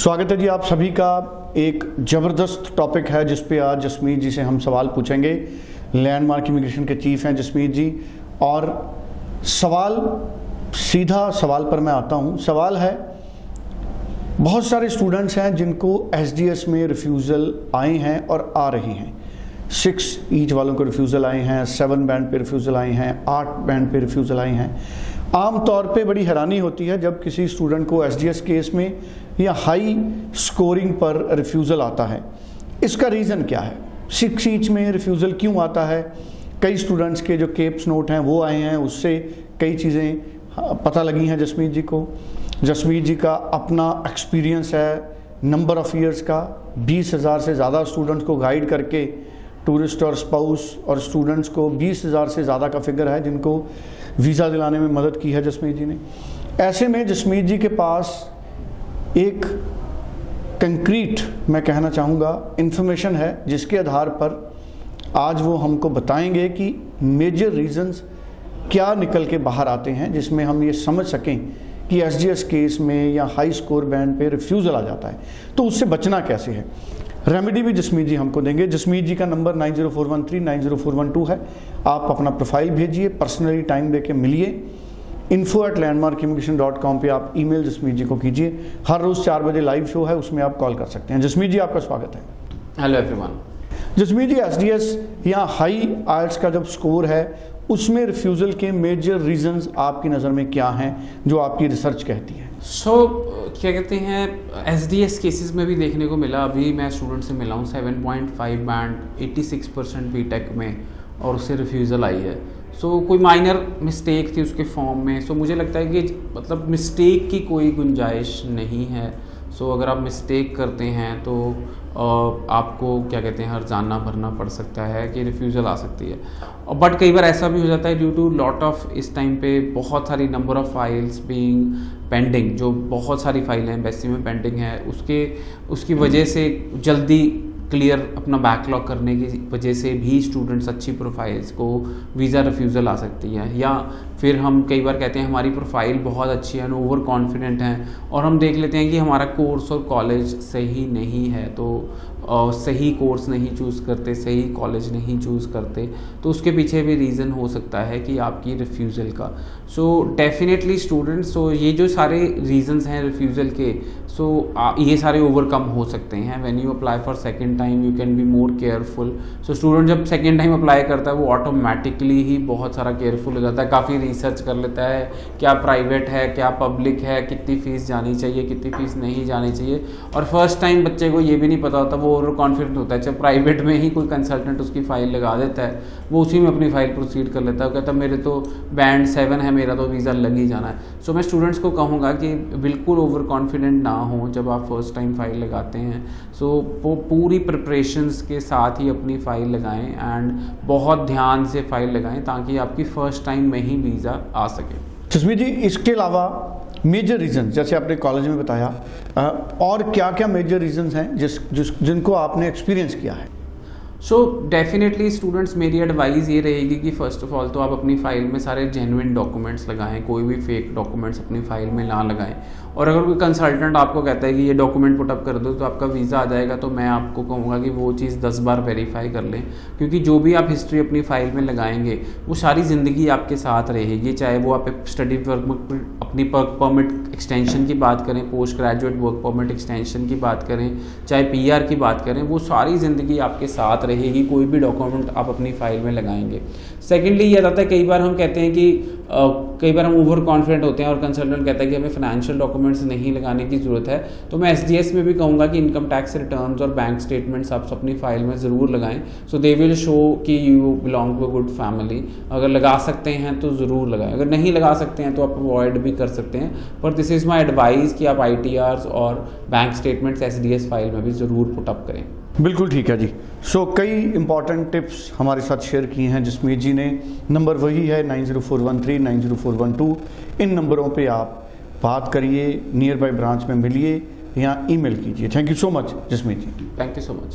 स्वागत है जी आप सभी का। एक ज़बरदस्त टॉपिक है जिस पे आज जसमीत जी से हम सवाल पूछेंगे। लैंडमार्क इमिग्रेशन के चीफ हैं जसमीत जी। और सवाल, सीधा सवाल पर मैं आता हूँ। सवाल है, बहुत सारे स्टूडेंट्स हैं जिनको एसडीएस में रिफ्यूज़ल आए हैं और आ रही हैं। सिक्स ईच वालों को रिफ्यूज़ल आए हैं सेवन बैंड पे रिफ्यूज़ल आए हैं, आठ बैंड पे रिफ्यूज़ल आए हैं। आम तौर पे बड़ी हैरानी होती है जब किसी स्टूडेंट को एसडीएस केस में या हाई स्कोरिंग पर रिफ्यूज़ल आता है। इसका रीज़न क्या है? सिक्स ईच में रिफ्यूज़ल क्यों आता है? कई स्टूडेंट्स के जो केप्स नोट हैं वो आए हैं, उससे कई चीज़ें पता लगी हैं जसमीत जी को। जसमीत जी का अपना एक्सपीरियंस है नंबर ऑफ़ ईयर्स का, बीस हज़ार से ज़्यादा स्टूडेंट्स को गाइड करके टूरिस्ट और स्पाउस और स्टूडेंट्स को बीस हज़ार से ज़्यादा का फिगर है जिनको वीज़ा दिलाने में मदद की है जसमीत जी ने। ऐसे में जसमीत जी के पास एक कंक्रीट मैं कहना चाहूँगा इन्फॉर्मेशन है जिसके आधार पर आज वो हमको बताएँगे कि मेजर रीजंस क्या निकल के बाहर आते हैं जिसमें हम ये समझ सकें कि एस केस में या हाई स्कोर बैंड पे रिफ्यूज़ल आ जाता है। तो उससे बचना कैसे है? रेमेडी भी जसमीत जी हमको देंगे। जसमीत जी का number nine zero four one three nine zero four one two है। आप अपना प्रोफ़ाइल भेजिए पर्सनली टाइम दे के मिलिए। Info at Landmark Immigration dot com पर आप ईमेल जसमीत जी को कीजिए। हर रोज़ चार बजे लाइव शो है उसमें आप कॉल कर सकते हैं। जसमीत जी आपका स्वागत है। Hello everyone Jasmeet ji S D S या हाई आर्ट्स का जब स्कोर है उसमें रिफ्यूज़ल के मेजर रीजंस आपकी नज़र में क्या हैं जो आपकी रिसर्च कहती है। सो so, क्या कहते हैं एस डी एस केसेज में भी देखने को मिला। अभी मैं स्टूडेंट से मिला हूँ seven point five band eighty six percent B Tech में और उससे रिफ्यूज़ल आई है। सो so, कोई माइनर मिस्टेक थी उसके फॉर्म में। सो so, मुझे लगता है कि मतलब मिस्टेक की कोई गुंजाइश नहीं है। सो अगर आप मिस्टेक करते हैं तो आपको क्या कहते हैं, हर जानना भरना पड़ सकता है कि रिफ्यूज़ल आ सकती है। बट कई बार ऐसा भी हो जाता है ड्यू टू लॉट ऑफ़ इस टाइम पे बहुत सारी number of files being pending जो बहुत सारी फाइलें हैं बेसी में पेंडिंग है, उसके, उसकी वजह से जल्दी क्लियर अपना बैकलॉग करने की वजह से भी स्टूडेंट्स अच्छी प्रोफाइल्स को वीज़ा रिफ्यूज़ल आ सकती है, या फिर हम कई बार कहते हैं हमारी प्रोफ़ाइल बहुत अच्छी है ओवर कॉन्फिडेंट हैं। और हम देख लेते हैं कि हमारा कोर्स और कॉलेज सही नहीं है तो आ, सही कोर्स नहीं चूज़ करते सही कॉलेज नहीं चूज़ करते। तो उसके पीछे भी रीज़न हो सकता है कि आपकी रिफ्यूज़ल का। सो डेफिनेटली स्टूडेंट्स सो ये जो सारे रीजंस हैं रिफ्यूज़ल के सो so, ये सारे ओवरकम हो सकते हैं। When you apply for second time you can be more careful so student जब सेकेंड टाइम अप्लाई करता है वो ऑटोमेटिकली ही बहुत सारा केयरफुल हो जाता है। काफ़ी रिसर्च कर लेता है, क्या प्राइवेट है, क्या पब्लिक है, कितनी फ़ीस जानी चाहिए, कितनी फ़ीस नहीं जानी चाहिए। और फ़र्स्ट टाइम बच्चे को ये भी नहीं पता होता, वो ओवर कॉन्फिडेंट होता है। चाहे प्राइवेट में ही कोई कंसल्टेंट उसकी फ़ाइल लगा देता है, वो उसी में अपनी फ़ाइल प्रोसीड कर लेता है कहता मेरे तो बैंड सेवन है, मेरा तो वीज़ा लग ही जाना है। सो मैं स्टूडेंट्स को कहूँगा कि बिल्कुल ओवर कॉन्फिडेंट ना हो जब आप फ़र्स्ट टाइम फ़ाइल लगाते हैं। सो वो पूरी प्रिपरेशंस के साथ ही अपनी फ़ाइल लगाएँ एंड बहुत ध्यान से फ़ाइल लगाएँ ताकि आपकी फ़र्स्ट टाइम में ही वीज़ा आ सके। जसमीत जी, इसके अलावा मेजर रीज़न जैसे आपने कॉलेज में बताया और क्या क्या मेजर रीजन हैं जिस जिस, जिनको आपने एक्सपीरियंस किया है? सो डेफिनेटली स्टूडेंट्स मेरी एडवाइस ये रहेगी कि फ़र्स्ट ऑफ़ ऑल तो आप अपनी फ़ाइल में सारे जेनुइन डॉक्यूमेंट्स लगाएँ, कोई भी फेक डॉक्यूमेंट्स अपनी फ़ाइल में ना लगाएँ। और अगर कोई कंसल्टेंट आपको कहता है कि ये डॉक्यूमेंट पुटअप कर दो तो आपका वीज़ा आ जाएगा तो मैं आपको कहूँगा कि वो चीज़ दस बार वेरीफाई कर लें। क्योंकि जो भी आप हिस्ट्री अपनी फ़ाइल में लगाएँगे, वो सारी ज़िंदगी आपके साथ रहेगी। चाहे वो आप स्टडी वर्क अपनी वर्क परमिट एक्सटेंशन की बात करें post graduate work permit extension की बात करें, चाहे पीआर की बात करें, वो सारी ज़िंदगी आपके साथ रहेगी, कोई भी डॉक्यूमेंट आप अपनी फ़ाइल में लगाएँगे। सेकेंडली ये आता है, कई बार हम कहते हैं कि कई बार हम ओवर कॉन्फिडेंट होते हैं और कंसल्टेंट कहता है कि हमें फाइनेंशियल डॉक्यूमेंट्स नहीं लगाने की ज़रूरत है। तो मैं एसडीएस में भी कहूँगा कि इनकम टैक्स रिटर्न और बैंक स्टेटमेंट्स आप अपनी फ़ाइल में ज़रूर लगाएँ। सो दे विल शो कि you belong to a good family अगर लगा सकते हैं तो ज़रूर लगाएँ। अगर नहीं लगा सकते हैं तो आप अवॉइड भी कर सकते हैं। पर दिस इज़ माई एडवाइस कि आप आई और बैंक स्टेटमेंट्स एस फ़ाइल में भी ज़रूर पुटअप करें। बिल्कुल ठीक है जी। सो so, कई इंपॉर्टेंट टिप्स हमारे साथ शेयर किए हैं जसमीत जी ने नंबर वही है nine zero four one three nine zero four one two इन नंबरों पे आप बात करिए नियर बाई ब्रांच में मिलिए या ईमेल कीजिए। Thank you so much Jasmeet ji. Thank you so much